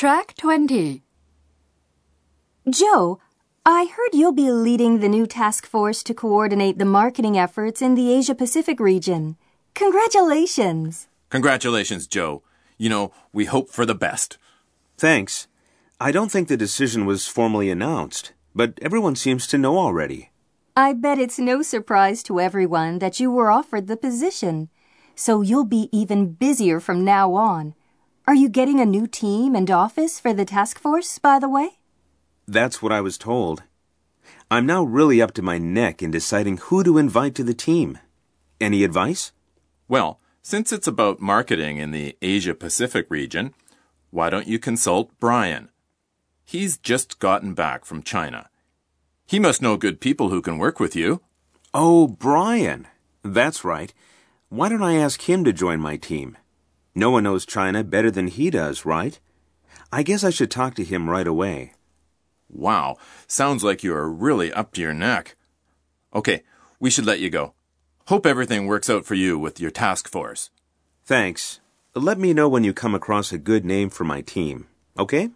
Track 20. Joe, I heard you'll be leading the new task force to coordinate the marketing efforts in the Asia Pacific region. Congratulations. Congratulations, Joe. You know, we hope for the best. Thanks. I don't think the decision was formally announced, but everyone seems to know already. I bet it's no surprise to everyone that you were offered the position. So you'll be even busier from now on. Are you getting a new team and office for the task force, by the way? That's what I was told. I'm now really up to my neck in deciding who to invite to the team. Any advice? Well, since it's about marketing in the Asia Pacific region, why don't you consult Brian? He's just gotten back from China. He must know good people who can work with you. Oh, Brian. That's right. Why don't I ask him to join my team? No one knows China better than he does, right? I guess I should talk to him right away. Wow, sounds like you are really up to your neck. Okay, we should let you go. Hope everything works out for you with your task force. Thanks. Let me know when you come across a good name for my team, okay?